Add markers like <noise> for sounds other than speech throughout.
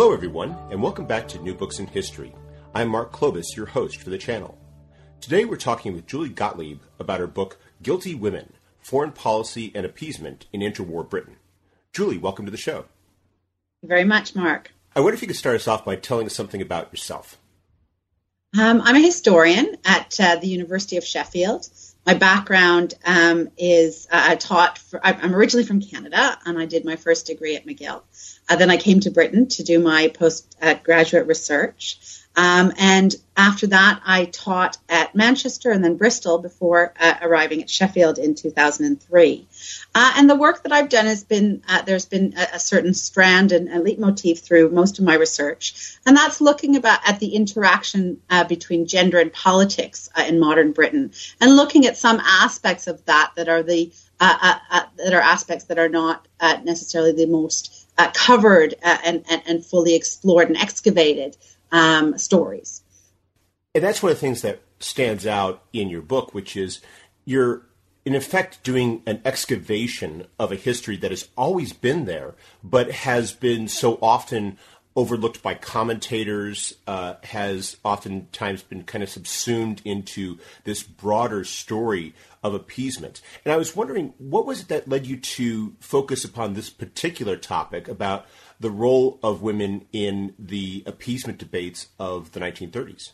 Hello, everyone, and welcome back to New Books in History. I'm Mark Klobas, your host for the channel. Today we're talking with Julie Gottlieb about her book, Guilty Women Foreign Policy and Appeasement in Interwar Britain. Julie, welcome to the show. very much, Mark. I wonder if you could start us off by telling us something about yourself. Um, I'm a historian at uh, the University of Sheffield. My background um, is uh, I taught. For, I'm originally from Canada, and I did my first degree at McGill. Uh, then I came to Britain to do my postgraduate research. Um, and after that, I taught at Manchester and then Bristol before uh, arriving at Sheffield in 2003. Uh, and the work that I've done has been uh, there's been a, a, certain strand and a leitmotif through most of my research, and that's looking about at the interaction uh, between gender and politics uh, in modern Britain, and looking at some aspects of that that are the uh, that are aspects that are not necessarily the most covered and, and, and, fully explored and excavated um, stories. And that's one of the things that stands out in your book, which is you're in effect doing an excavation of a history that has always been there, but has been so often overlooked by commentators, uh, has oftentimes been kind of subsumed into this broader story of appeasement. And I was wondering, what was it that led you to focus upon this particular topic about the role of women in the appeasement debates of the 1930s?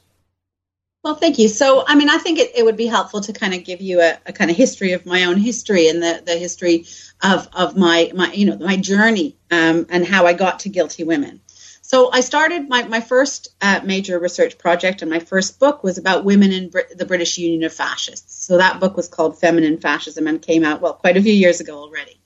Well, thank you. So, I mean, I think it, it would be helpful to kind of give you a, a, kind of history of my own history and the, the history of, of my, my, you know, my journey um, and how I got to Guilty Women. So I started my, my first uh, major research project and my first book was about women in Br- the British Union of Fascists. So that book was called Feminine Fascism and came out, well, quite a few years ago already.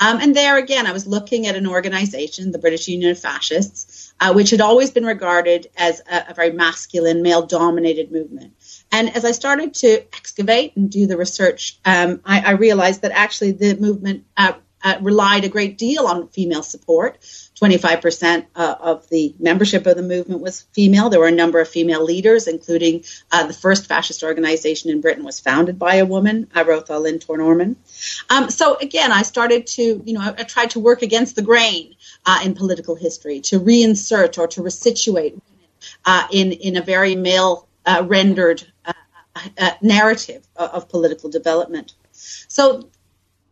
Um, and there again, I was looking at an organization, the British Union of Fascists, uh, which had always been regarded as a, a very masculine, male dominated movement. And as I started to excavate and do the research, um, I, I, realized that actually the movement uh, uh, relied a great deal on female support. 25% uh, of the membership of the movement was female. There were a number of female leaders, including uh, the first fascist organization in Britain was founded by a woman, Rotha Lintorn Orman. Um, so again, I started to, you know, I, I tried to work against the grain uh, in political history to reinsert or to resituate women uh, in in a very male uh, rendered narrative of, of political development. So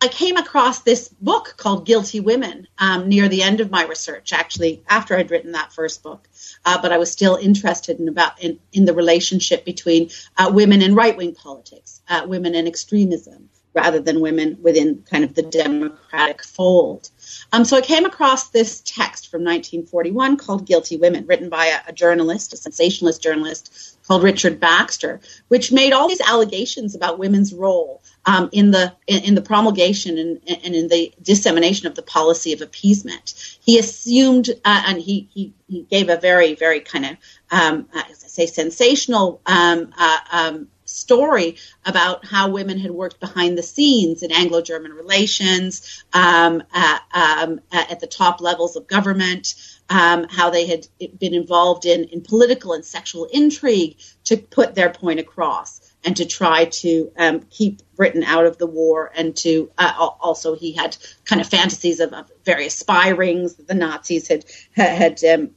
I came across this book called Guilty Women um, near the end of my research, actually, after I'd written that first book. Uh, but I was still interested in about in, in the relationship between uh, women in right wing politics, uh, women in extremism, rather than women within kind of the democratic fold. Um, so I came across this text from 1941 called Guilty Women, written by a, a journalist, a sensationalist journalist called Richard Baxter, which made all these allegations about women's role um, in the in, in, the promulgation and, and in the dissemination of the policy of appeasement. He assumed, uh, and he, he, he gave a very very kind of um, uh, I say sensational um, uh, um, story about how women had worked behind the scenes in Anglo-German relations, um, uh, um, at the top levels of government, um, how they had been involved in, in political and sexual intrigue to put their point across and to try to um, keep Britain out of the war. And to uh, also, he had kind of fantasies of, of, various spy rings that the Nazis had had um,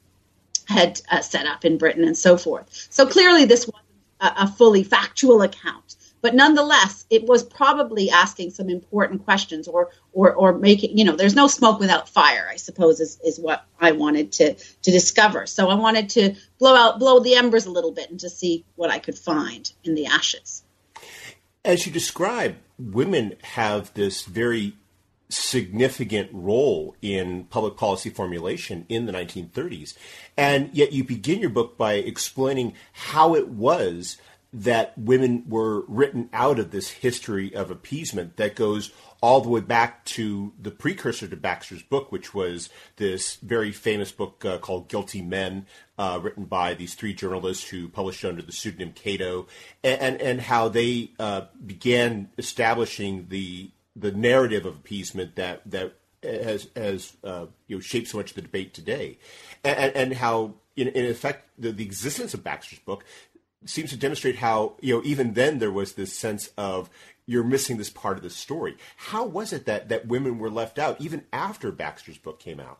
had uh, set up in Britain and so forth. So clearly, this was a, a fully factual account but nonetheless, it was probably asking some important questions or, or, or making, you know, there's no smoke without fire, I suppose is, is what I wanted to, to discover. So I wanted to blow out, blow the embers a little bit and to see what I could find in the ashes. As you describe, women have this very significant role in public policy formulation in the 1930s. And yet you begin your book by explaining how it was that women were written out of this history of appeasement that goes all the way back to the precursor to Baxter's book, which was this very famous book uh, called Guilty Men, uh, written by these three journalists who published under the pseudonym Cato, and, and, and how they uh, began establishing the the narrative of appeasement that that has has uh, you know shaped so much of the debate today, and, and how in, in effect the, the existence of Baxter's book seems to demonstrate how you know even then there was this sense of you're missing this part of the story. How was it that that women were left out even after Baxter's book came out?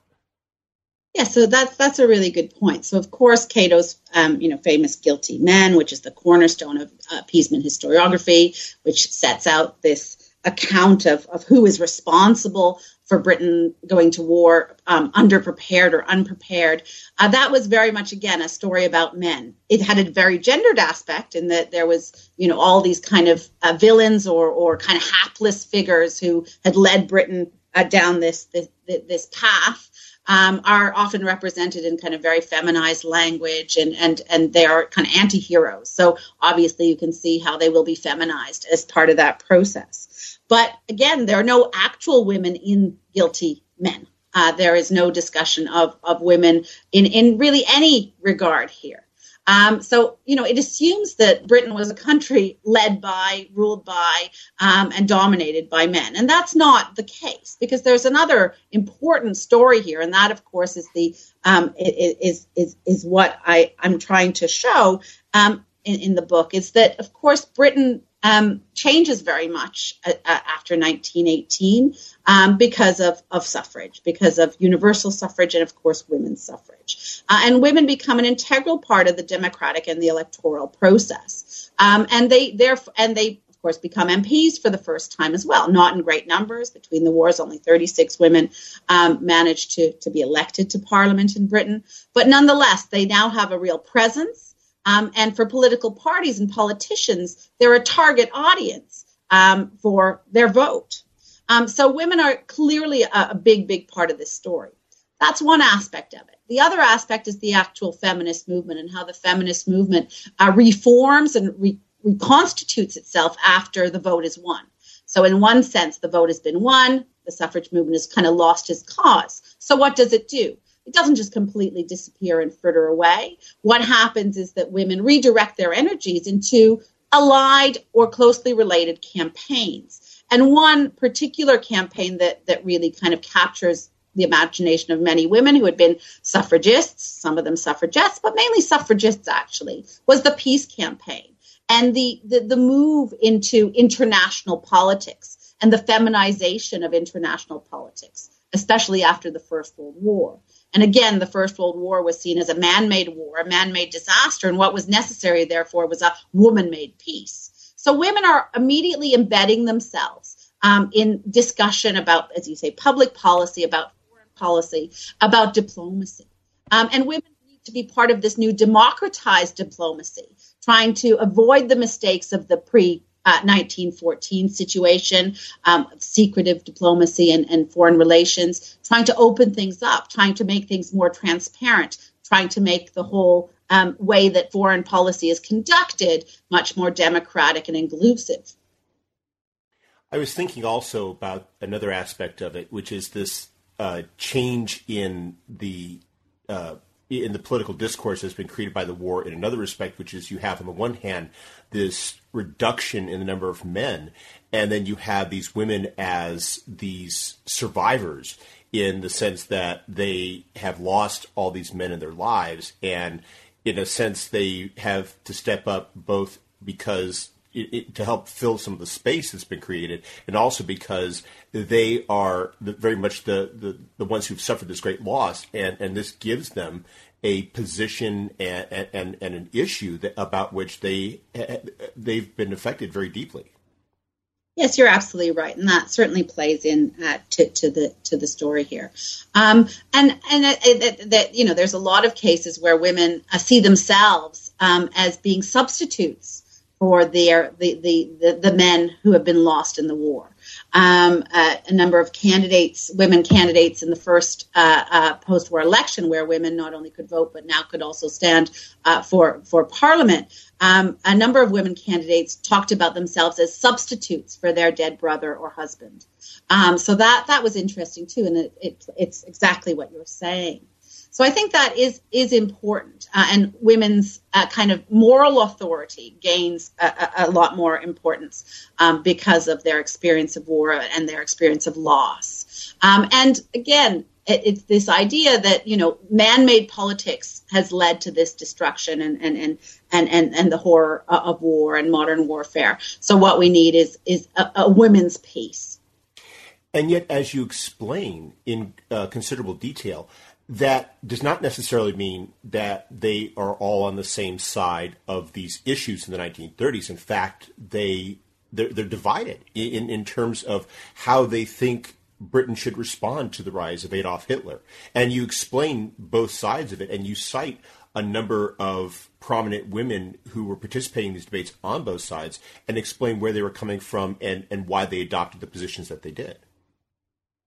Yeah, so that's that's a really good point. So of course, Cato's um, you know famous "Guilty Men," which is the cornerstone of uh, appeasement historiography, which sets out this account of, of who is responsible for Britain going to war um, underprepared or unprepared. Uh, that was very much, again, a story about men. It had a very gendered aspect in that there was, you know, all these kind of uh, villains or, or kind of hapless figures who had led Britain uh, down this, this, this path. Um, are often represented in kind of very feminized language and, and, and they are kind of anti heroes. So obviously, you can see how they will be feminized as part of that process. But again, there are no actual women in guilty men. Uh, there is no discussion of, of women in, in really any regard here. Um, so, you know, it assumes that Britain was a country led by, ruled by, um, and dominated by men. And that's not the case because there's another important story here. And that, of course, is the, um, is, is, is what I, I'm trying to show, um, in, in the book is that, of course, Britain um, changes very much uh, uh, after 1918 um, because of, of suffrage, because of universal suffrage, and of course, women's suffrage. Uh, and women become an integral part of the democratic and the electoral process. Um, and they therefore, and they of course become MPs for the first time as well, not in great numbers. Between the wars, only 36 women um, managed to, to be elected to Parliament in Britain. But nonetheless, they now have a real presence um, and for political parties and politicians, they're a target audience um, for their vote. Um, so women are clearly a, a, big, big part of this story. That's one aspect of it. The other aspect is the actual feminist movement and how the feminist movement uh, reforms and re- reconstitutes itself after the vote is won. So, in one sense, the vote has been won. The suffrage movement has kind of lost its cause. So, what does it do? It doesn't just completely disappear and fritter away. What happens is that women redirect their energies into allied or closely related campaigns. And one particular campaign that, that really kind of captures the imagination of many women who had been suffragists, some of them suffragettes, but mainly suffragists actually, was the peace campaign and the, the, the move into international politics and the feminization of international politics, especially after the First World War. And again, the First World War was seen as a man made war, a man made disaster, and what was necessary, therefore, was a woman made peace. So women are immediately embedding themselves um, in discussion about, as you say, public policy, about foreign policy, about diplomacy. Um, and women need to be part of this new democratized diplomacy, trying to avoid the mistakes of the pre 1914 situation, um, secretive diplomacy and, and foreign relations, trying to open things up, trying to make things more transparent, trying to make the whole um, way that foreign policy is conducted much more democratic and inclusive. I was thinking also about another aspect of it, which is this uh, change in the uh, in the political discourse that's been created by the war in another respect, which is you have on the one hand this reduction in the number of men, and then you have these women as these survivors in the sense that they have lost all these men in their lives, and in a sense they have to step up both because it, it, to help fill some of the space that's been created, and also because they are the, very much the, the, the ones who've suffered this great loss, and, and this gives them a position and, and, and an issue that, about which they they've been affected very deeply. Yes, you're absolutely right, and that certainly plays in uh, to, to, the to the story here. Um, and and that you know, there's a lot of cases where women uh, see themselves um, as being substitutes for their the, the, the, the men who have been lost in the war. Um, a number of candidates, women candidates in the first uh, uh, post-war election, where women not only could vote but now could also stand uh, for for parliament. Um, a number of women candidates talked about themselves as substitutes for their dead brother or husband. Um, so that that was interesting too, and it, it, it's exactly what you're saying. So I think that is is important, uh, and women's uh, kind of moral authority gains a, a, a lot more importance um, because of their experience of war and their experience of loss. Um, and again, it, it's this idea that you know man-made politics has led to this destruction and and and and and, and the horror of war and modern warfare. So what we need is is a, a women's peace. And yet, as you explain in uh, considerable detail, that does not necessarily mean that they are all on the same side of these issues in the 1930s. In fact, they they're, they're divided in, in terms of how they think Britain should respond to the rise of Adolf Hitler. And you explain both sides of it, and you cite a number of prominent women who were participating in these debates on both sides, and explain where they were coming from and, and why they adopted the positions that they did.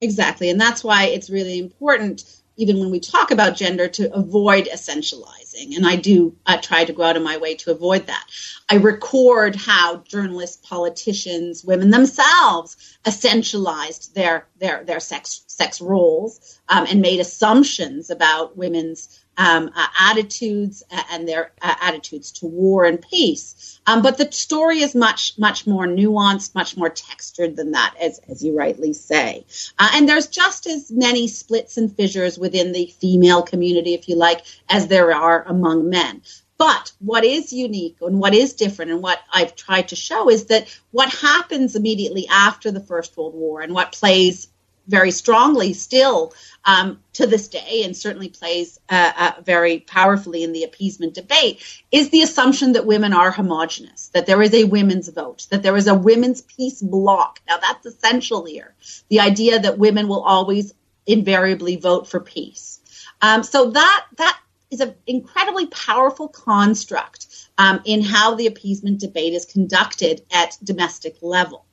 Exactly, and that's why it's really important even when we talk about gender, to avoid essentializing. And I do try to go out of my way to avoid that. I record how journalists, politicians, women themselves essentialized their their their sex sex roles um, and made assumptions about women's um, uh, attitudes and their uh, attitudes to war and peace. Um, but the story is much, much more nuanced, much more textured than that, as, as you rightly say. Uh, and there's just as many splits and fissures within the female community, if you like, as there are among men. But what is unique and what is different, and what I've tried to show is that what happens immediately after the First World War and what plays very strongly still um, to this day, and certainly plays uh, uh, very powerfully in the appeasement debate, is the assumption that women are homogenous, that there is a women's vote, that there is a women's peace bloc. Now, that's essential here. The idea that women will always invariably vote for peace. Um, so that that is an incredibly powerful construct um, in how the appeasement debate is conducted at domestic level.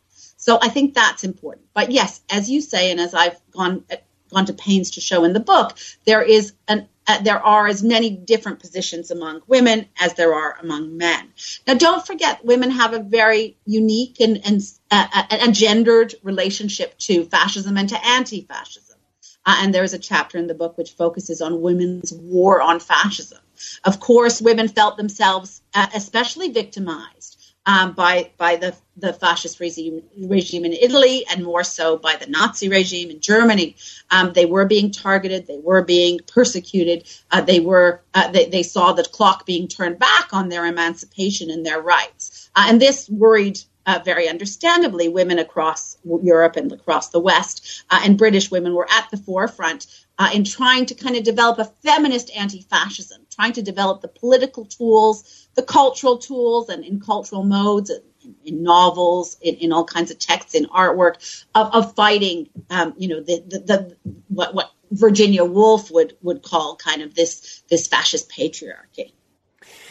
So I think that's important. But yes, as you say, and as I've gone gone to pains to show in the book, there is an uh, there are as many different positions among women as there are among men. Now, don't forget, women have a very unique and and uh, uh a gendered relationship to fascism and to anti-fascism. Uh, and there is a chapter in the book which focuses on women's war on fascism. Of course, women felt themselves uh, especially victimized um, by by the the fascist regime regime in Italy and more so by the Nazi regime in Germany. Um, they were being targeted. They were being persecuted. Uh, they were uh, they, they saw the clock being turned back on their emancipation and their rights, uh, and this worried. Uh, very understandably, women across Europe and across the West, uh, and British women were at the forefront uh, in trying to kind of develop a feminist anti-fascism, trying to develop the political tools, the cultural tools, and in cultural modes, in, in novels, in, in, all kinds of texts, in artwork, of, of fighting, um, you know, the, the, the, what, what Virginia Woolf would would call kind of this this fascist patriarchy.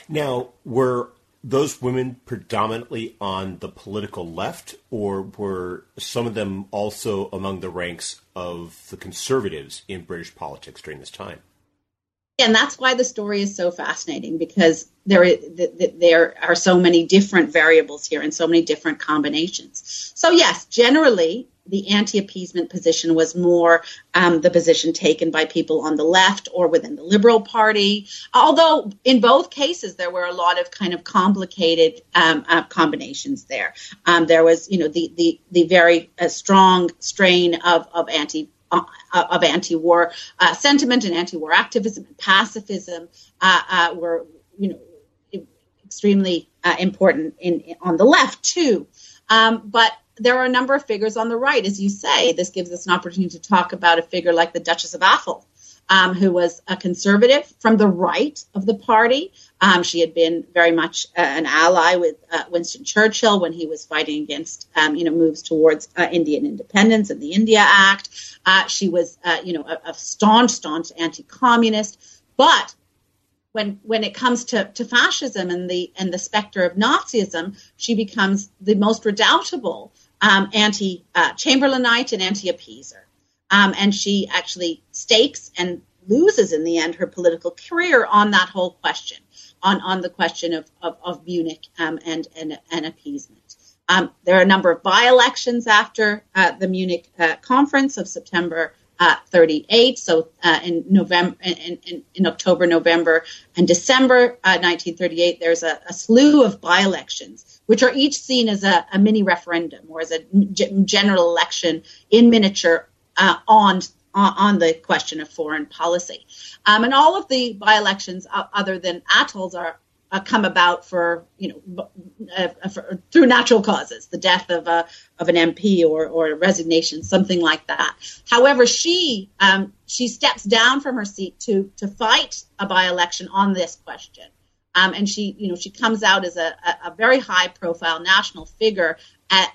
Now, were those women predominantly on the political left, or were some of them also among the ranks of the conservatives in British politics during this time? And that's why the story is so fascinating because there, there are so many different variables here and so many different combinations. So, yes, generally, the anti-appeasement position was more um, the position taken by people on the left or within the Liberal Party. Although in both cases there were a lot of kind of complicated um, uh, combinations there. Um, there was, you know, the the the very uh, strong strain of of anti uh, of anti-war uh, sentiment and anti-war activism and pacifism uh, uh, were, you know, extremely important in, in, on the left too. Um, but there are a number of figures on the right, as you say. This gives us an opportunity to talk about a figure like the Duchess of Atholl, um, who was a conservative from the right of the party. Um, she had been very much uh, an ally with uh, Winston Churchill when he was fighting against, um, you know, moves towards uh, Indian independence and the India Act. Uh, she was, uh, you know, a, a staunch, staunch anti-communist, but when when it comes to, to fascism and the and the specter of Nazism, she becomes the most redoubtable um, anti uh, Chamberlainite and anti appeaser. Um, and she actually stakes and loses in the end her political career on that whole question, on, on the question of, of, of Munich um, and, and, and appeasement. Um, there are a number of by elections after uh, the Munich uh, conference of September uh, 38. So uh, in November, in, in, in, October, November, and December 1938, uh, there's a, a, slew of by elections, which are each seen as a, a mini referendum or as a g- general election in miniature uh, on on the question of foreign policy. Um, and all of the by elections, uh, other than Atholl's, are uh, come about for you know uh, uh, for, through natural causes, the death of a of an MP or or resignation, something like that. However, she um, she steps down from her seat to to fight a by election on this question. Um, and she, you know, she comes out as a, a, a very high profile national figure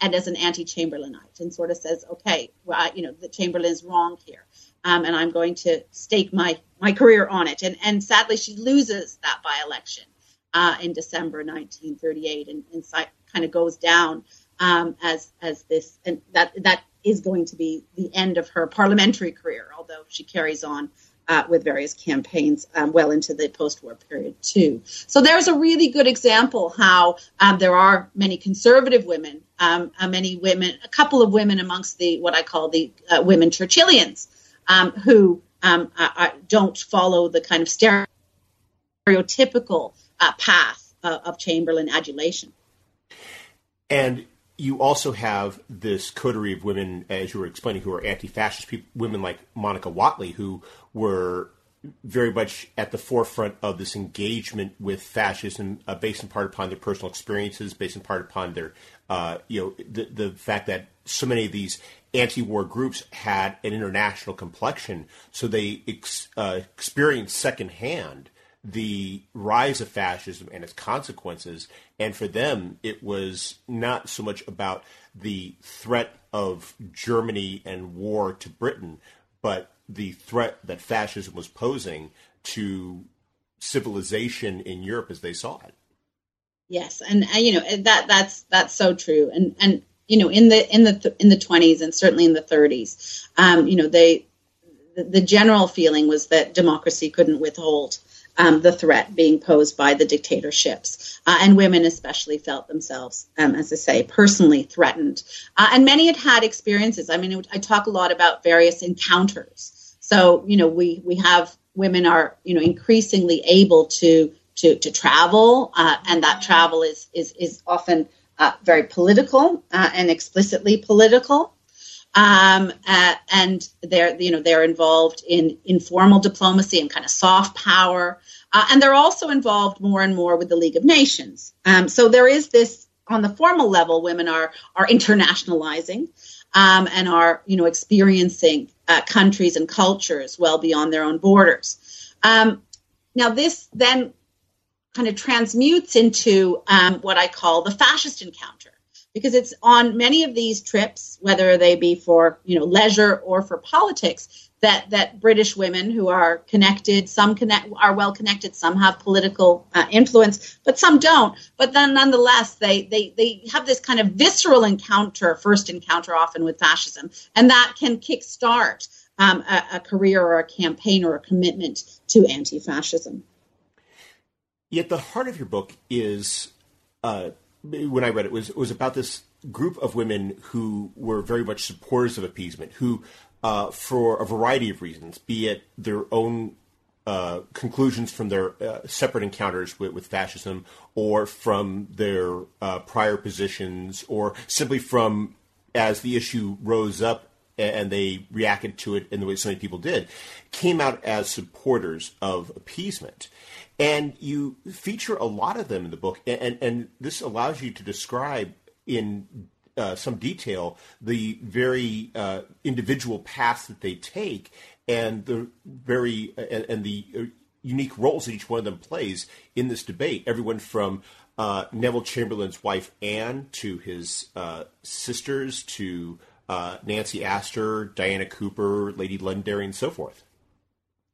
and, as an anti-Chamberlainite and sort of says, okay, well, you know, the Chamberlain is wrong here. Um, and I'm going to stake my, my career on it. And, and sadly, she loses that by election uh, in December 1938 and, and kind of goes down um, as as this and that that is going to be the end of her parliamentary career, although she carries on uh, with various campaigns um, well into the post-war period too. So there's a really good example how um, there are many conservative women, um, many women, a couple of women amongst the what I call the uh, women Churchillians, um, who um, don't follow the kind of stereotypical uh, path of Chamberlain adulation. And you also have this coterie of women, as you were explaining, who are anti-fascist people, women like Monica Whately, who were very much at the forefront of this engagement with fascism, uh, based in part upon their personal experiences, based in part upon their, uh, you know, the, the fact that so many of these anti-war groups had an international complexion, so they ex- uh, experienced secondhand the rise of fascism and its consequences. And for them, it was not so much about the threat of Germany and war to Britain, but the threat that fascism was posing to civilization in Europe as they saw it. Yes, and uh, you know that that's that's so true. And and you know in the in the in the 20s and certainly in the 30s, um, you know they the, the general feeling was that democracy couldn't withhold um, the threat being posed by the dictatorships. Uh, and women especially felt themselves, um, as I say, personally threatened. Uh, and many had had experiences. I mean, I talk a lot about various encounters. So, you know, we, we have women are, you know, increasingly able to, to, to travel, uh, and that travel is, is, is often uh, very political uh, and explicitly political um, uh, and they're you know they're involved in informal diplomacy and kind of soft power, uh, and they're also involved more and more with the League of Nations. Um, so there is this on the formal level, women are are internationalizing um, and are you know experiencing uh, countries and cultures well beyond their own borders. Um, now this then kind of transmutes into um, what I call the fascist encounter because it's on many of these trips, whether they be for you know leisure or for politics, that that British women who are connected, some connect are well connected, some have political uh, influence, but some don't. But then nonetheless, they they they have this kind of visceral encounter, first encounter often with fascism, and that can kickstart um, a, a career or a campaign or a commitment to anti-fascism. Yet the heart of your book is. Uh, when I read it was was about this group of women who were very much supporters of appeasement, who, uh, for a variety of reasons, be it their own uh, conclusions from their uh, separate encounters with, with, fascism, or from their uh, prior positions, or simply from as the issue rose up and they reacted to it in the way so many people did, came out as supporters of appeasement. And you feature a lot of them in the book, and, and, this allows you to describe in uh, some detail the very uh, individual paths that they take and the very and, and, the uh, unique roles that each one of them plays in this debate. Everyone from uh, Neville Chamberlain's wife Anne to his uh, sisters to uh, Nancy Astor, Diana Cooper, Lady Londonderry, and so forth.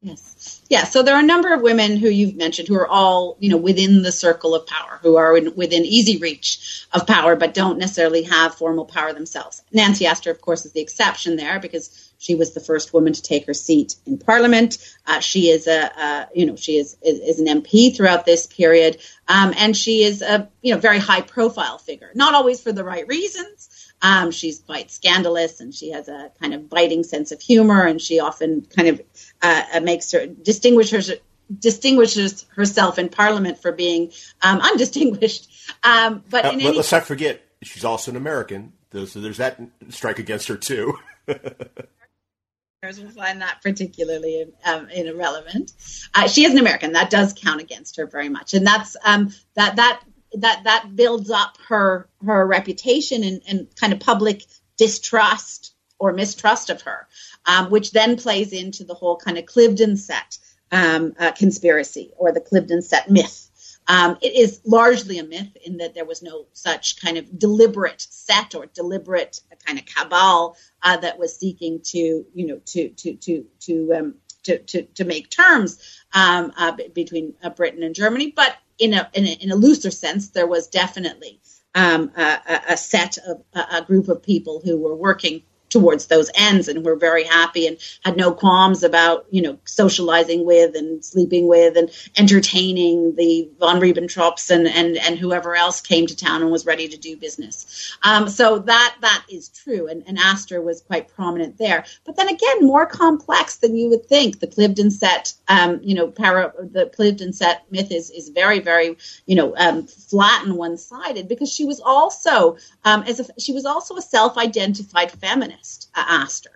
Yes. Yeah. So there are a number of women who you've mentioned who are all, you know, within the circle of power, who are in, within easy reach of power, but don't necessarily have formal power themselves. Nancy Astor, of course, is the exception there because she was the first woman to take her seat in Parliament. Uh, she is a, uh, you know, she is, is, is an MP throughout this period, um, and she is a, you know, very high profile figure. Not always for the right reasons, um, she's quite scandalous and she has a kind of biting sense of humor, and she often kind of uh, uh makes her distinguishes distinguishes herself in Parliament for being um, undistinguished. Um, but uh, any- let's not forget she's also an American, so there's that strike against her too. <laughs> will find that particularly um, irrelevant. Uh, she is an American. That does count against her very much, and that's um, that that that that builds up her her reputation and, and kind of public distrust or mistrust of her, um, which then plays into the whole kind of Cliveden set um, uh, conspiracy or the Cliveden set myth. Um, it is largely a myth in that there was no such kind of deliberate set or deliberate kind of cabal uh, that was seeking to, you know, to to to to um, to, to, to make terms um, uh, between uh, Britain and Germany, but in a, in a, in a looser sense, there was definitely um, a, a, set of a, group of people who were working towards those ends and were very happy and had no qualms about you know socializing with and sleeping with and entertaining the von Ribbentrops and and and whoever else came to town and was ready to do business. Um, so that that is true, and, and Astor was quite prominent there. But then again, more complex than you would think. The Cliveden set, um, you know, para, the Cliveden set myth is is very very you know um, flat and one sided because she was also um, as a, she was also a self identified feminist feminist, uh, Astor.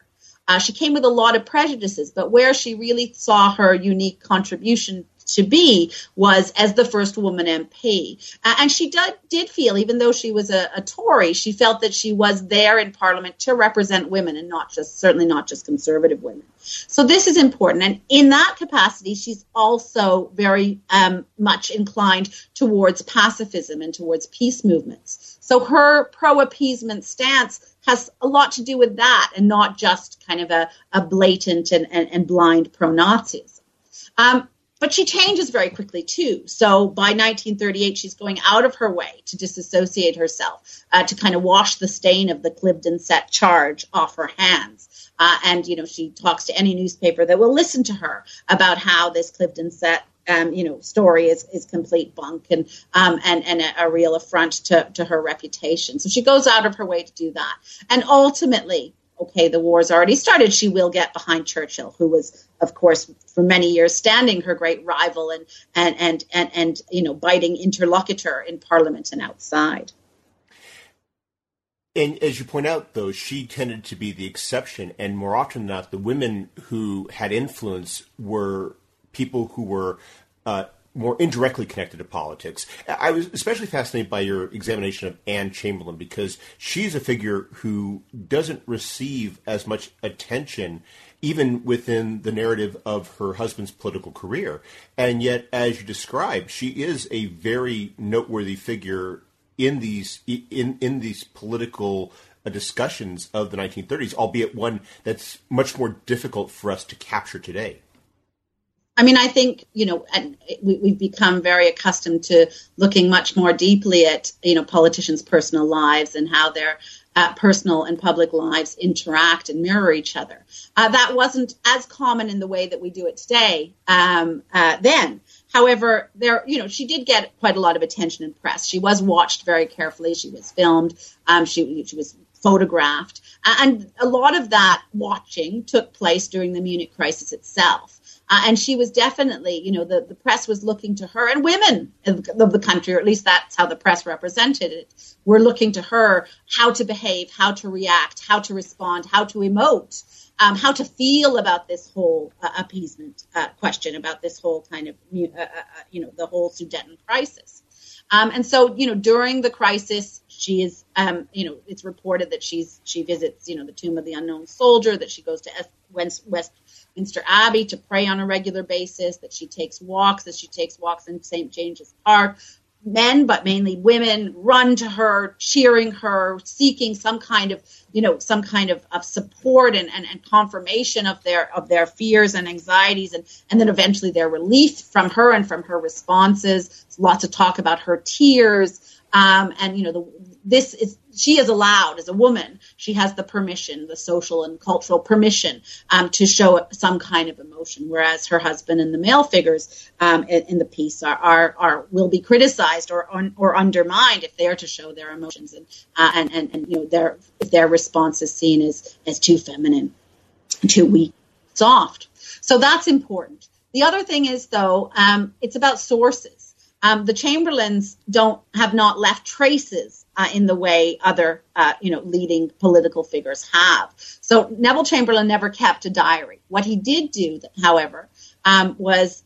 Uh, she came with a lot of prejudices, but where she really saw her unique contribution to be was as the first woman MP. Uh, and she did, did feel, even though she was a, a, Tory, she felt that she was there in Parliament to represent women and not just, certainly not just conservative women. So this is important. And in that capacity, she's also very um, much inclined towards pacifism and towards peace movements. So her pro appeasement stance has a lot to do with that and not just kind of a, a blatant and, and, and blind pro Nazism. Um, but she changes very quickly too. So by 1938, she's going out of her way to disassociate herself, uh, to kind of wash the stain of the Cliveden set charge off her hands. Uh, and you know, she talks to any newspaper that will listen to her about how this Cliveden set um, you know, story is, is complete bunk and um, and and a, a, real affront to, to her reputation. So she goes out of her way to do that, and ultimately, okay, the war's already started. She will get behind Churchill, who was, of course, for many years standing her great rival and and and and, and you know, biting interlocutor in Parliament and outside. And as you point out, though, she tended to be the exception, and more often than not, the women who had influence were people who were uh, more indirectly connected to politics. I was especially fascinated by your examination of Anne Chamberlain because she's a figure who doesn't receive as much attention even within the narrative of her husband's political career. And yet, as you describe, she is a very noteworthy figure in these in in these political uh, discussions of the 1930s, albeit one that's much more difficult for us to capture today. I mean, I think you know, we, have become very accustomed to looking much more deeply at you know politicians' personal lives and how their uh, personal and public lives interact and mirror each other. Uh, that wasn't as common in the way that we do it today um, uh, then. However, there, you know, she did get quite a lot of attention in press. She was watched very carefully. She was filmed. Um, she she was photographed, and a lot of that watching took place during the Munich crisis itself. Uh, and she was definitely, you know, the, the press was looking to her and women of, the country, or at least that's how the press represented it, were looking to her how to behave, how to react, how to respond, how to emote, um, how to feel about this whole uh, appeasement uh, question, about this whole kind of, uh, uh, uh, you know, the whole Sudeten crisis. Um, and so, you know, during the crisis, she is, um, you know, it's reported that she's she visits, you know, the tomb of the unknown soldier, that she goes to West, Westminster Abbey to pray on a regular basis, that she takes walks, that she takes walks in St. James's Park, men, but mainly women, run to her, cheering her, seeking some kind of, you know, some kind of, of support and, and, and confirmation of their of their fears and anxieties, and and then eventually their relief from her and from her responses. Lots of talk about her tears, um, and you know, the, this is she is allowed as a woman she has the permission the social and cultural permission um, to show some kind of emotion whereas her husband and the male figures um, in, in, the piece are, are, are will be criticized or or undermined if they are to show their emotions and uh, and, and and you know their if their response is seen as as too feminine too weak soft. So that's important. The other thing is though um, it's about sources um, the Chamberlains don't have not left traces uh, in the way other, uh, you know, leading political figures have. So Neville Chamberlain never kept a diary. What he did do, however, um, was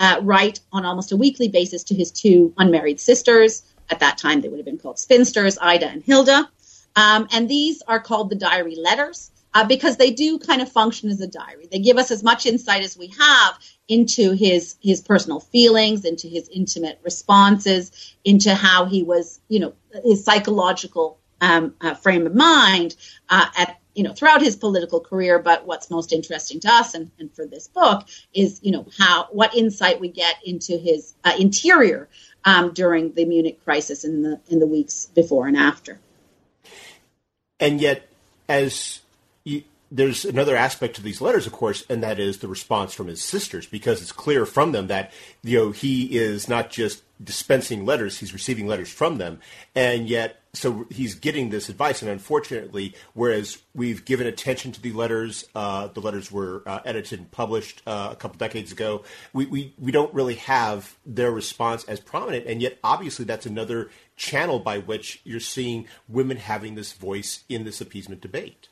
uh, write on almost a weekly basis to his two unmarried sisters. At that time, they would have been called spinsters, Ida and Hilda. Um, and these are called the diary letters uh, because they do kind of function as a diary. They give us as much insight as we have into his his personal feelings, into his intimate responses, into how he was, you know, his psychological um, uh, frame of mind uh, at you know throughout his political career. But what's most interesting to us and, and for this book is you know how what insight we get into his uh, interior um, during the Munich crisis in the in the weeks before and after. And yet, as you, there's another aspect to these letters, of course, and that is the response from his sisters, because it's clear from them that you know he is not just dispensing letters; he's receiving letters from them, and yet so he's getting this advice. And unfortunately, whereas we've given attention to the letters, uh, the letters were uh, edited and published uh, a couple decades ago. We, we we don't really have their response as prominent, and yet obviously that's another channel by which you're seeing women having this voice in this appeasement debate.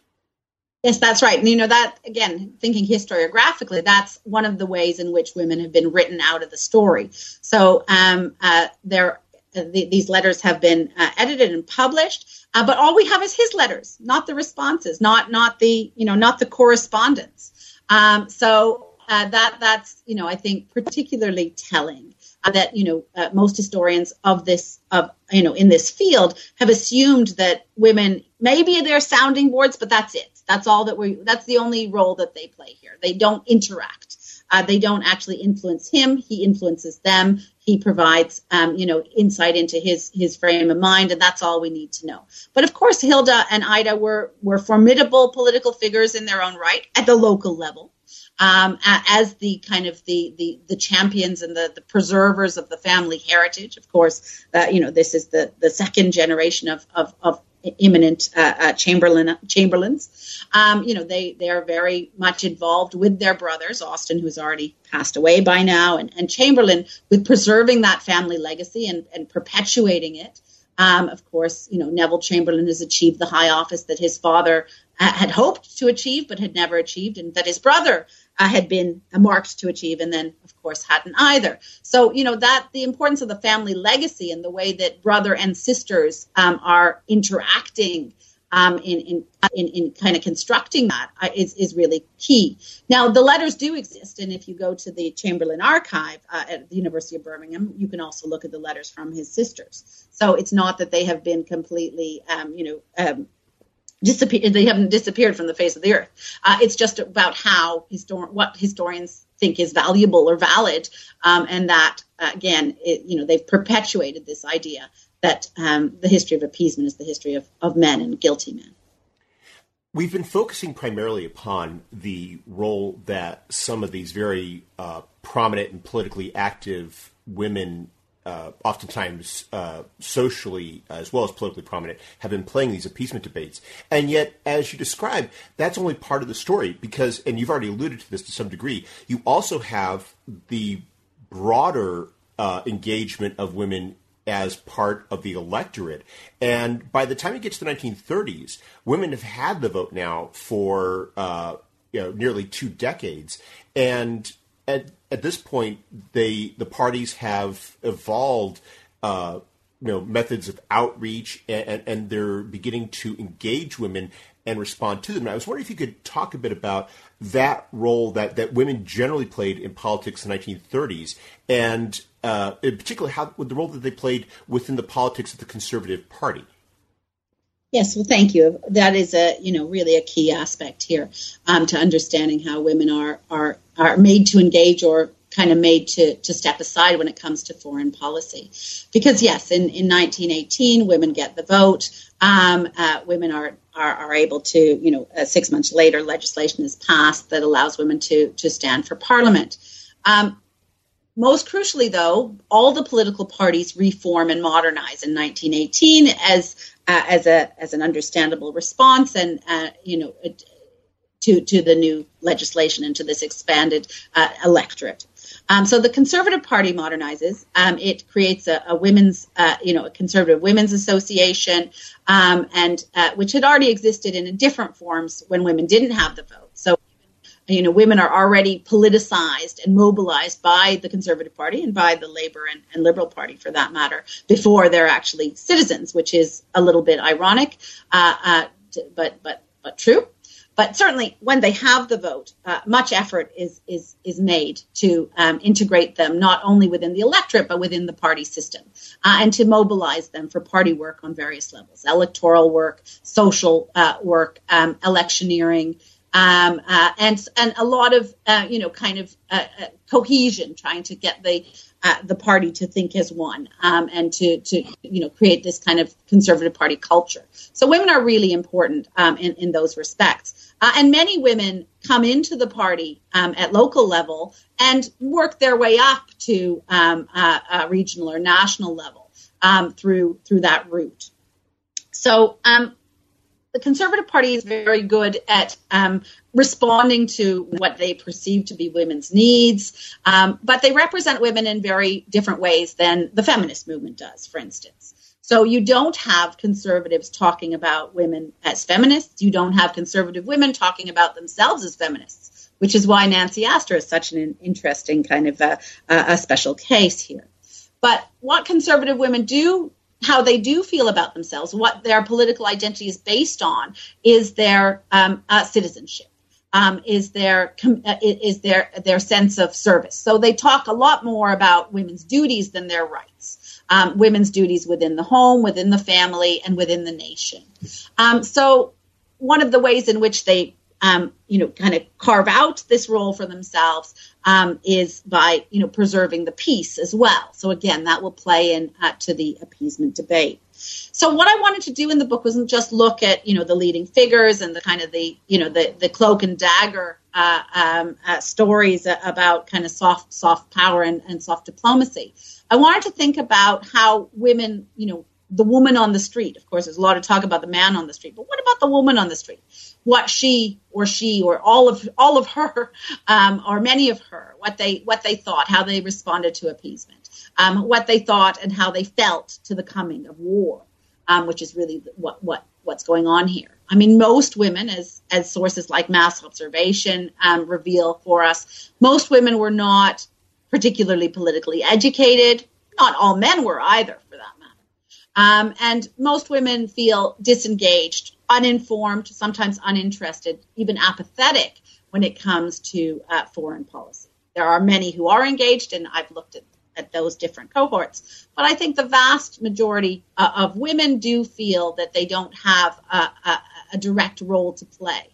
Yes, that's right. And you know that again, thinking historiographically, that's one of the ways in which women have been written out of the story. So um, uh, there, uh, the, these letters have been uh, edited and published, uh, but all we have is his letters, not the responses, not not the you know not the correspondence. Um, so uh, that that's you know I think particularly telling that you know uh, most historians of this of you know in this field have assumed that women maybe they're sounding boards, but that's it. That's all that we. That's the only role that they play here. They don't interact. Uh, they don't actually influence him. He influences them. He provides, um, you know, insight into his his frame of mind, and that's all we need to know. But of course, Hilda and Ida were were formidable political figures in their own right at the local level. Um, as the kind of the, the, the champions and the, the preservers of the family heritage. Of course, uh, you know this is the, the second generation of, of, of imminent uh, uh, Chamberlain Chamberlains. Um, you know, they they are very much involved with their brothers, Austin, who's already passed away by now, and, and Chamberlain with preserving that family legacy and, and perpetuating it. Um, of course, you know, Neville Chamberlain has achieved the high office that his father uh, had hoped to achieve but had never achieved, and that his brother uh, had been marked to achieve, and then, of course, hadn't either. So, you know, that the importance of the family legacy and the way that brother and sisters um, are interacting um, in, in, in, in, kind of constructing that uh, is, is really key. Now, the letters do exist, and if you go to the Chamberlain Archive uh, at the University of Birmingham, you can also look at the letters from his sisters. So it's not that they have been completely, um, you know, um, disappeared. They haven't disappeared from the face of the earth. Uh, it's just about how what historians think is valuable or valid, um, and that uh, again, it, you know, they've perpetuated this idea that um, the history of appeasement is the history of, of men and guilty men. We've been focusing primarily upon the role that some of these very uh, prominent and politically active women uh, oftentimes uh, socially as well as politically prominent, have been playing these appeasement debates. And yet, as you described, that's only part of the story because, and you've already alluded to this to some degree, you also have the broader uh, engagement of women as part of the electorate. And by the time it gets to the 1930s, women have had the vote now for uh, you know, nearly two decades. And at at this point, they the parties have evolved, uh, you know, methods of outreach, and, and, they're beginning to engage women and respond to them. And I was wondering if you could talk a bit about that role that that women generally played in politics in the 1930s, and uh, in particular, how the role that they played within the politics of the Conservative Party. Yes, well, thank you. That is a you know really a key aspect here um, to understanding how women are are are made to engage or kind of made to to step aside when it comes to foreign policy. Because yes, in in 1918, women get the vote. Um, uh, women are, are are able to you know uh, six months later, legislation is passed that allows women to to stand for parliament. Um, most crucially, though, all the political parties reform and modernize in 1918 as uh, as a as an understandable response, and uh, you know, to to the new legislation and to this expanded uh, electorate. Um, so the Conservative Party modernizes. Um, it creates a, a women's, uh, you know, a conservative women's association, um, and uh, which had already existed in different forms when women didn't have the vote. So you know, women are already politicized and mobilized by the Conservative Party and by the Labour and, and, Liberal Party, for that matter, before they're actually citizens, which is a little bit ironic, uh, uh, but but but true. But certainly, when they have the vote, uh, much effort is is is made to um, integrate them not only within the electorate but within the party system, uh, and to mobilize them for party work on various levels: electoral work, social uh, work, um, electioneering um, uh, and and a lot of uh, you know kind of uh, uh cohesion, trying to get the uh, the party to think as one um, and to to you know create this kind of conservative party culture. So women are really important um, in in those respects, uh, and many women come into the party um, at local level and work their way up to um, a regional or national level um, through through that route. So the Conservative Party is very good at um, responding to what they perceive to be women's needs, um, but they represent women in very different ways than the feminist movement does, for instance. So you don't have conservatives talking about women as feminists. You don't have conservative women talking about themselves as feminists, which is why Nancy Astor is such an interesting kind of a, a special case here. But what conservative women do how they do feel about themselves, what their political identity is based on, is their um, uh, citizenship. Um, is their uh, is their their sense of service. So they talk a lot more about women's duties than their rights. Um, women's duties within the home, within the family, and within the nation. Um, so one of the ways in which they um, you know, kind of carve out this role for themselves um, is by, you know, preserving the peace as well. So again, that will play in uh, to the appeasement debate. So what I wanted to do in the book wasn't just look at, you know, the leading figures and the kind of the, you know, the, the cloak and dagger uh, um, uh, stories about kind of soft, soft power and, and soft diplomacy. I wanted to think about how women, you know, the woman on the street. Of course, there's a lot of talk about the man on the street, but what about the woman on the street? What she or she or all of all of her um, or many of her, what they what they thought, how they responded to appeasement, um, what they thought and how they felt to the coming of war, um, which is really what what what's going on here. I mean, most women, as as sources like mass observation um, reveal for us, most women were not particularly politically educated. Not all men were either, for that matter. um, and most women feel disengaged, uninformed, sometimes uninterested, even apathetic when it comes to uh, foreign policy. There are many who are engaged, and I've looked at, at those different cohorts. But I think the vast majority uh, of women do feel that they don't have a, a, a direct role to play.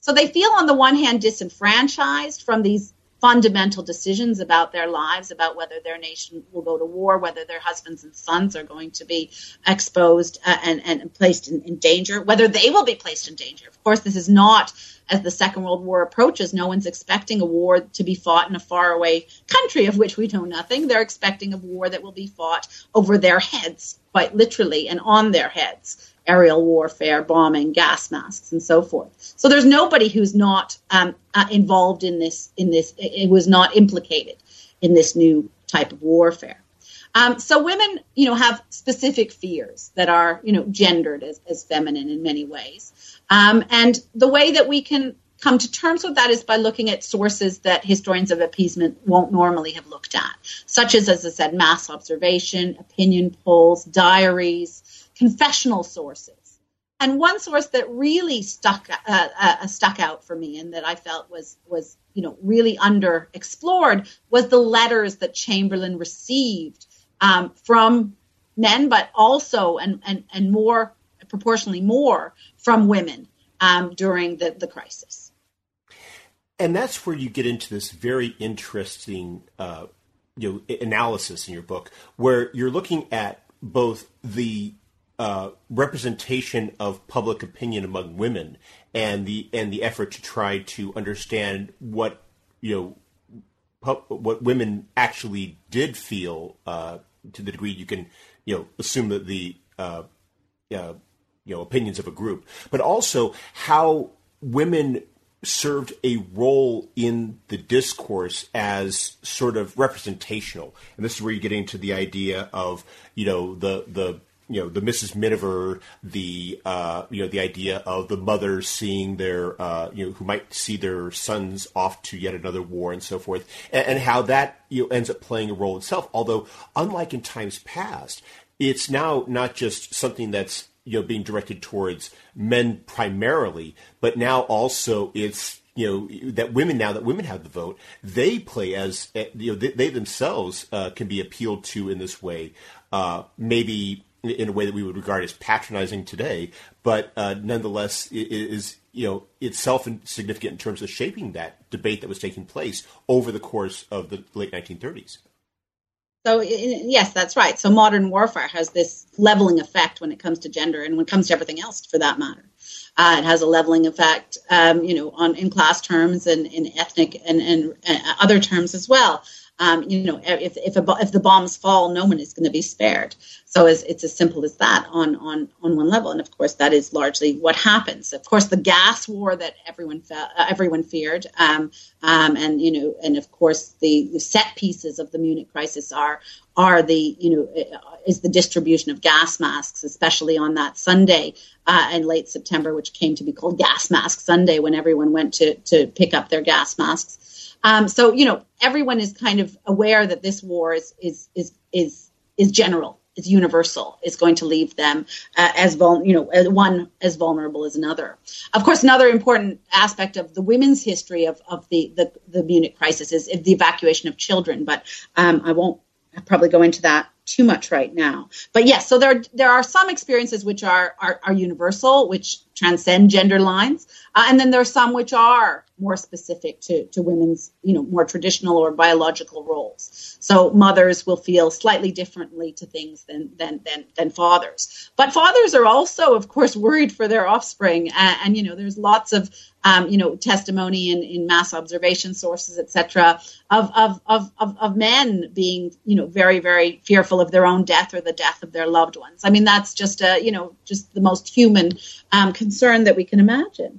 So they feel, on the one hand, disenfranchised from these fundamental decisions about their lives, about whether their nation will go to war, whether their husbands and sons are going to be exposed uh, and, and placed in, in danger, whether they will be placed in danger. Of course, this is not as the Second World War approaches, no one's expecting a war to be fought in a faraway country of which we know nothing. They're expecting a war that will be fought over their heads, quite literally, and on their heads aerial warfare, bombing, gas masks, and so forth. So there's nobody who's not um, uh, involved in this. In this, it was not implicated in this new type of warfare. Um, so women, you know, have specific fears that are, you know, gendered as, as feminine in many ways. Um, and the way that we can come to terms with that is by looking at sources that historians of appeasement won't normally have looked at, such as, as I said, mass observation, opinion polls, diaries, confessional sources. and one source that really stuck uh, uh, stuck out for me and that I felt was was you know really underexplored was the letters that Chamberlain received um, from men, but also and and and more proportionally more from women um, during the the crisis. And that's where you get into this very interesting uh, you know analysis in your book, where you're looking at both the uh, representation of public opinion among women and the and the effort to try to understand what you know pu- what women actually did feel uh, to the degree you can you know assume that the uh, you know opinions of a group, but also how women served a role in the discourse as sort of representational. And this is where you get into the idea of, you know, the, the, you know, the Mrs. Miniver, the, uh, you know, the idea of the mothers seeing their, uh, you know, who might see their sons off to yet another war and so forth, and, and how that, you know, ends up playing a role itself. Although, unlike in times past, it's now not just something that's you know being directed towards men primarily, but now also it's you know that women now that women have the vote, they play as eh, you know they, they themselves uh, can be appealed to in this way, uh, maybe in a way that we would regard as patronizing today, but uh, nonetheless is you know itself significant in terms of shaping that debate that was taking place over the course of the late 1930s. So yes, that's right. So modern warfare has this leveling effect when it comes to gender and when it comes to everything else, for that matter. Uh, it has a leveling effect, um, you know, on in class terms and in ethnic and, and, and other terms as well. Um, you know, if if, a, if the bombs fall, no one is going to be spared. So it's, it's as simple as that on on on one level, and of course that is largely what happens. Of course, the gas war that everyone fe- uh, everyone feared, um, um, and you know, and of course the, the set pieces of the Munich crisis are are the you know uh, is the distribution of gas masks, especially on that Sunday uh, in late September, which came to be called Gas Mask Sunday, when everyone went to to pick up their gas masks. Um, so you know, everyone is kind of aware that this war is is is is is general, is universal, is going to leave them uh, as vul- you know as one as vulnerable as another. Of course, another important aspect of the women's history of of the the, the Munich crisis is the evacuation of children, but um, I won't probably go into that too much right now. But yes, so there there are some experiences which are are, are universal, which transcend gender lines, uh, and then there are some which are more specific to to women's you know more traditional or biological roles. So mothers will feel slightly differently to things than than than, than fathers. But fathers are also, of course, worried for their offspring, and, and you know there's lots of um, you know, testimony in, in mass observation sources, etc., of, of, of, of, of men being, you know, very, very fearful of their own death or the death of their loved ones. I mean, that's just a, you know, just the most human um, concern that we can imagine.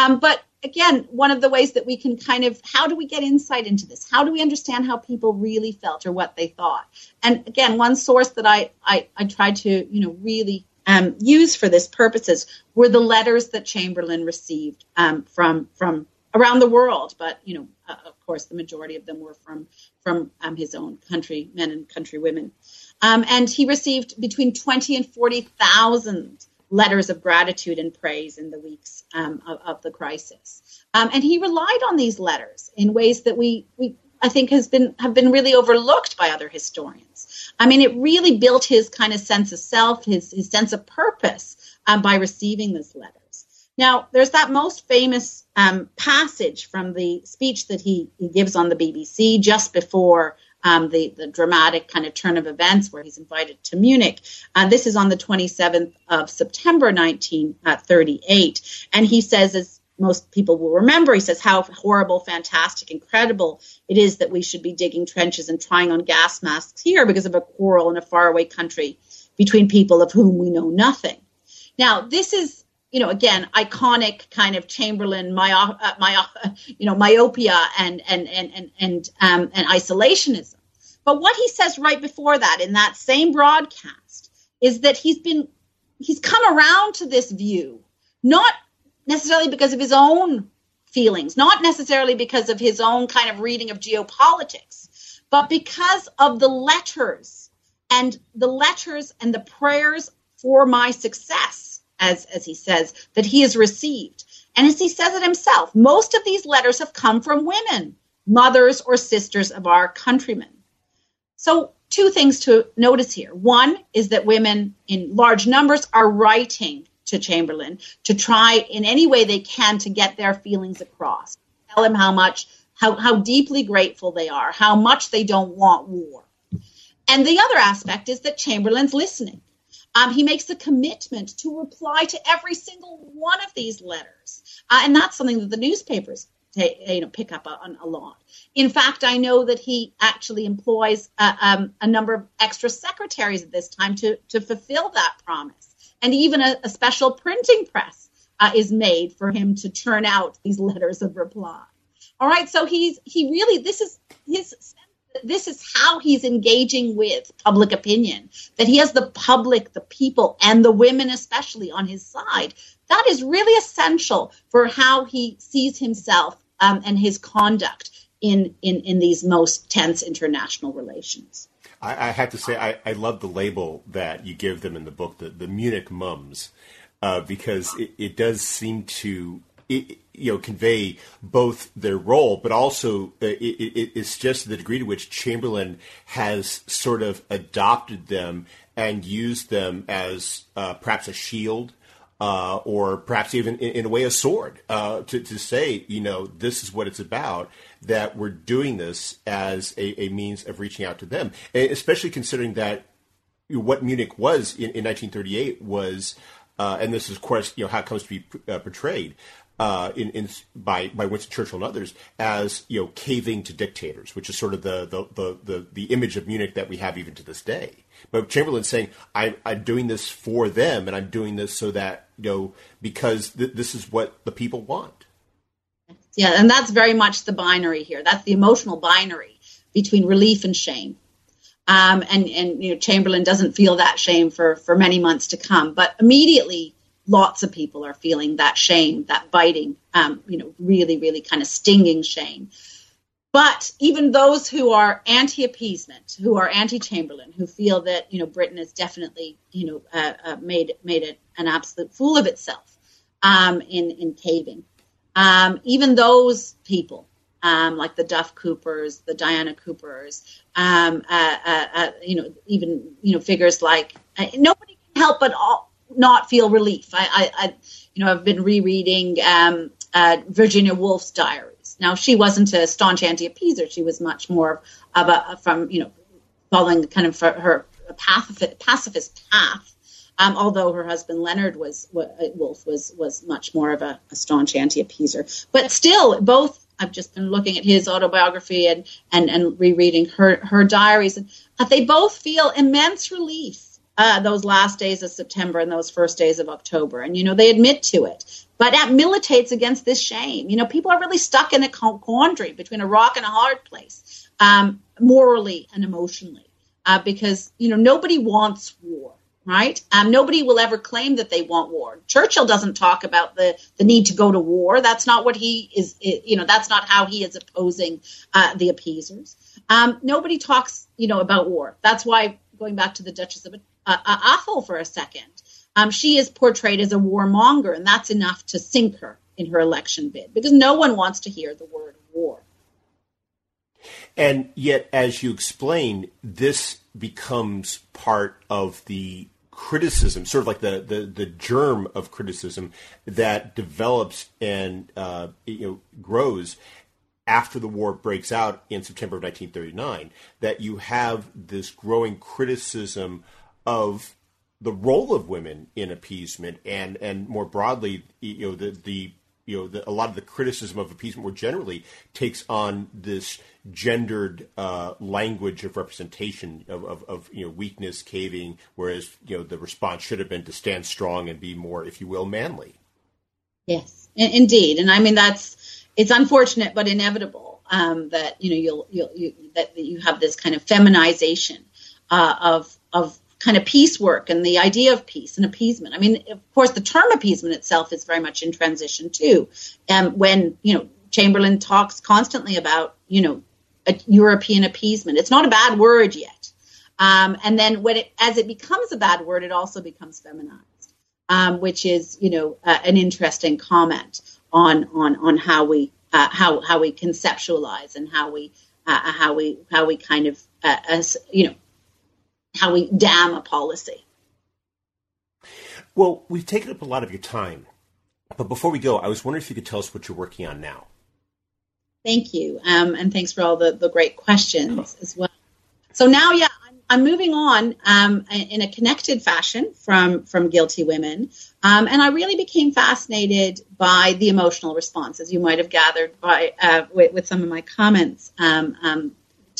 Um, but again, one of the ways that we can kind of, how do we get insight into this? How do we understand how people really felt or what they thought? And again, one source that I, I, I tried to, you know, really um, used for this purposes were the letters that Chamberlain received um, from from around the world. But you know, uh, of course, the majority of them were from from um, his own country men and country women. Um, and he received between twenty and forty thousand letters of gratitude and praise in the weeks um, of, of, the crisis. Um, and he relied on these letters in ways that we we I think has been have been really overlooked by other historians. I mean, it really built his kind of sense of self, his his sense of purpose um, by receiving these letters. Now, there's that most famous um, passage from the speech that he, he gives on the BBC just before um, the, the dramatic kind of turn of events where he's invited to Munich. Uh, this is on the 27th of September 1938. And he says, as most people will remember. He says how horrible, fantastic, incredible it is that we should be digging trenches and trying on gas masks here because of a quarrel in a faraway country between people of whom we know nothing. Now, this is, you know, again, iconic kind of Chamberlain, my, uh, my, uh, <laughs> you know, myopia and and and and and, um, and isolationism. But what he says right before that in that same broadcast is that he's been he's come around to this view not necessarily because of his own feelings, not necessarily because of his own kind of reading of geopolitics, but because of the letters and the letters and the prayers for my success as as he says, that he has received. And as he says it himself, most of these letters have come from women, mothers or sisters of our countrymen. So, two things to notice here. One is that women in large numbers are writing to Chamberlain to try in any way they can to get their feelings across. Tell him how much, how, how deeply grateful they are, how much they don't want war. And the other aspect is that Chamberlain's listening. Um, he makes a commitment to reply to every single one of these letters. Uh, and that's something that the newspapers you know, pick up on a lot. In fact, I know that he actually employs uh, um, a number of extra secretaries at this time to, to fulfill that promise. And even a, a special printing press uh, is made for him to turn out these letters of reply. All right, so he's he really this is his this is how he's engaging with public opinion that he has the public the people and the women especially on his side. That is really essential for how he sees himself um, and his conduct in, in in these most tense international relations. I, I have to say I, I, love the label that you give them in the book the, the munich mums uh, because it, it does seem to it, you know convey both their role, but also uh, it, it, it's just the degree to which Chamberlain has sort of adopted them and used them as uh, perhaps a shield. Uh, or perhaps even in, in, a way a sword uh, to, to say, you know, this is what it's about, that we're doing this as a, a means of reaching out to them, and especially considering that what Munich was in, in 1938 was, uh, and this is, of course, you know, how it comes to be portrayed, uh, in, in, by by Winston Churchill and others as you know caving to dictators, which is sort of the the, the, the, the image of Munich that we have even to this day. But Chamberlain's saying, I, I'm doing this for them, and I'm doing this so that you know because th- this is what the people want. Yeah, and that's very much the binary here. That's the emotional binary between relief and shame. Um, and and you know Chamberlain doesn't feel that shame for for many months to come, but immediately lots of people are feeling that shame, that biting, um, you know, really, really kind of stinging shame. But even those who are anti-appeasement, who are anti-Chamberlain, who feel that you know Britain has definitely you know uh, uh, made made it an absolute fool of itself um, in in caving, um, even those people um, like the Duff Coopers, the Diana Coopers, um, uh, uh, uh, you know, even you know figures like uh, nobody can help but all, not feel relief. I, I, I you know, I've been rereading um, uh, Virginia Woolf's diaries. Now, she wasn't a staunch anti-appeaser. She was much more of a from you know following kind of her pacifist, pacifist path. Um, although her husband Leonard was Woolf was was much more of a, a staunch anti-appeaser, but still, both I've just been looking at his autobiography and and, and rereading her her diaries, and they both feel immense relief uh, those last days of September and those first days of October. And, you know, they admit to it. But that militates against this shame. You know, people are really stuck in a quandary between a rock and a hard place, um, morally and emotionally, uh, because, you know, nobody wants war. Right? Um, nobody will ever claim that they want war. Churchill doesn't talk about the, the need to go to war. That's not what he is, you know, that's not how he is opposing uh, the appeasers. Um, nobody talks, you know, about war. That's why, going back to the Duchess of uh, for a second. Um, she is portrayed as a warmonger, and that's enough to sink her in her election bid because no one wants to hear the word war. And yet, as you explain, this becomes part of the criticism, sort of like the, the, the germ of criticism that develops and uh, you know grows after the war breaks out in September of 1939. That you have this growing criticism of the role of women in appeasement and and more broadly you know the the you know the, a lot of the criticism of appeasement more generally takes on this gendered uh, language of representation of, of, of, you know weakness caving whereas you know the response should have been to stand strong and be more if you will manly. Yes indeed. And i mean that's it's unfortunate but inevitable um, that you know you'll, you'll you, that you have this kind of feminization uh, of of kind of peace work and the idea of peace and appeasement. I mean, of course, the term appeasement itself is very much in transition too. And um, when you know Chamberlain talks constantly about you know European appeasement, it's not a bad word yet. Um, and then when it as it becomes a bad word, it also becomes feminized. um, which is you know uh, an interesting comment on on on how we uh, how how we conceptualize and how we uh, how we how we kind of uh, as you know how we damn a policy. Well, we've taken up a lot of your time, but before we go, I was wondering if you could tell us what you're working on now. Thank you, um, and thanks for all the the great questions as well. So now, yeah, I'm moving on um, in a connected fashion from from guilty women, um, and I really became fascinated by the emotional response, as you might have gathered by uh, with, with, some of my comments um, um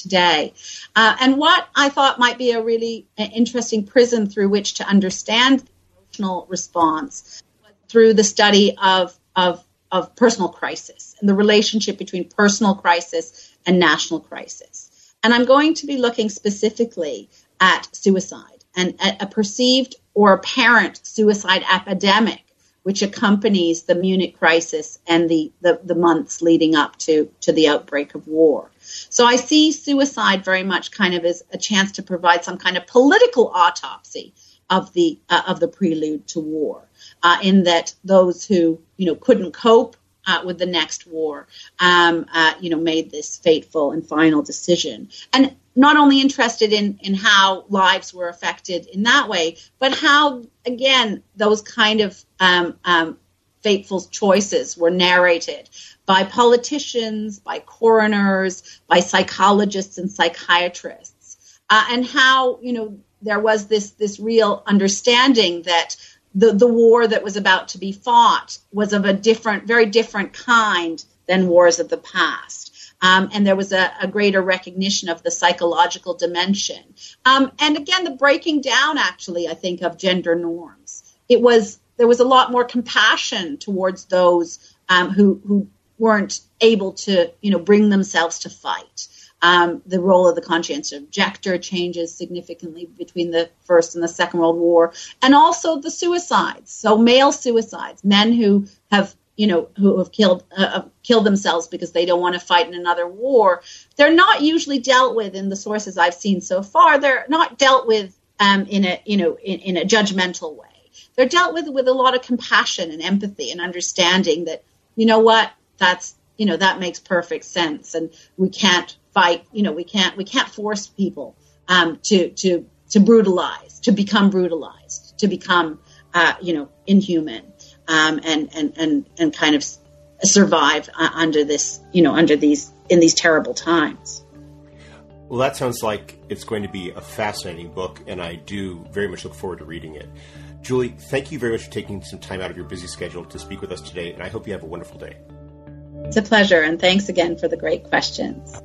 today. Uh, and what I thought might be a really uh, interesting prism through which to understand the emotional response through the study of of of personal crisis and the relationship between personal crisis and national crisis. And I'm going to be looking specifically at suicide and a perceived or apparent suicide epidemic which accompanies the Munich crisis and the, the, the, months leading up to, to the outbreak of war. So I see suicide very much kind of as a chance to provide some kind of political autopsy of the uh, of the prelude to war, uh, in that those who you know couldn't cope uh, with the next war, um, uh, you know, made this fateful and final decision. And not only interested in, in how lives were affected in that way, but how, again, those kind of um, um, fateful choices were narrated by politicians, by coroners, by psychologists and psychiatrists, uh, and how, you know, there was this, this real understanding that the, the war that was about to be fought was of a different, very different kind than wars of the past. Um, and there was a, a, greater recognition of the psychological dimension. Um, and again, the breaking down, actually, I think, of gender norms. It was there was a lot more compassion towards those um, who who weren't able to, you know, bring themselves to fight. Um, the role of the conscientious objector changes significantly between the First and the Second World War, and also the suicides. So male suicides, men who have you know who have killed uh, killed themselves because they don't want to fight in another war. They're not usually dealt with in the sources I've seen so far. They're not dealt with um, in a you know in, in a judgmental way. They're dealt with with a lot of compassion and empathy and understanding that you know what that's you know that makes perfect sense and we can't fight. You know, we can't we can't force people um, to to to brutalize, to become brutalized, to become uh, you know inhuman, um, and and and and kind of survive uh, under this you know under these in these terrible times. Well, that sounds like it's going to be a fascinating book, and I do very much look forward to reading it. Julie, thank you very much for taking some time out of your busy schedule to speak with us today, and I hope you have a wonderful day. It's a pleasure, and thanks again for the great questions.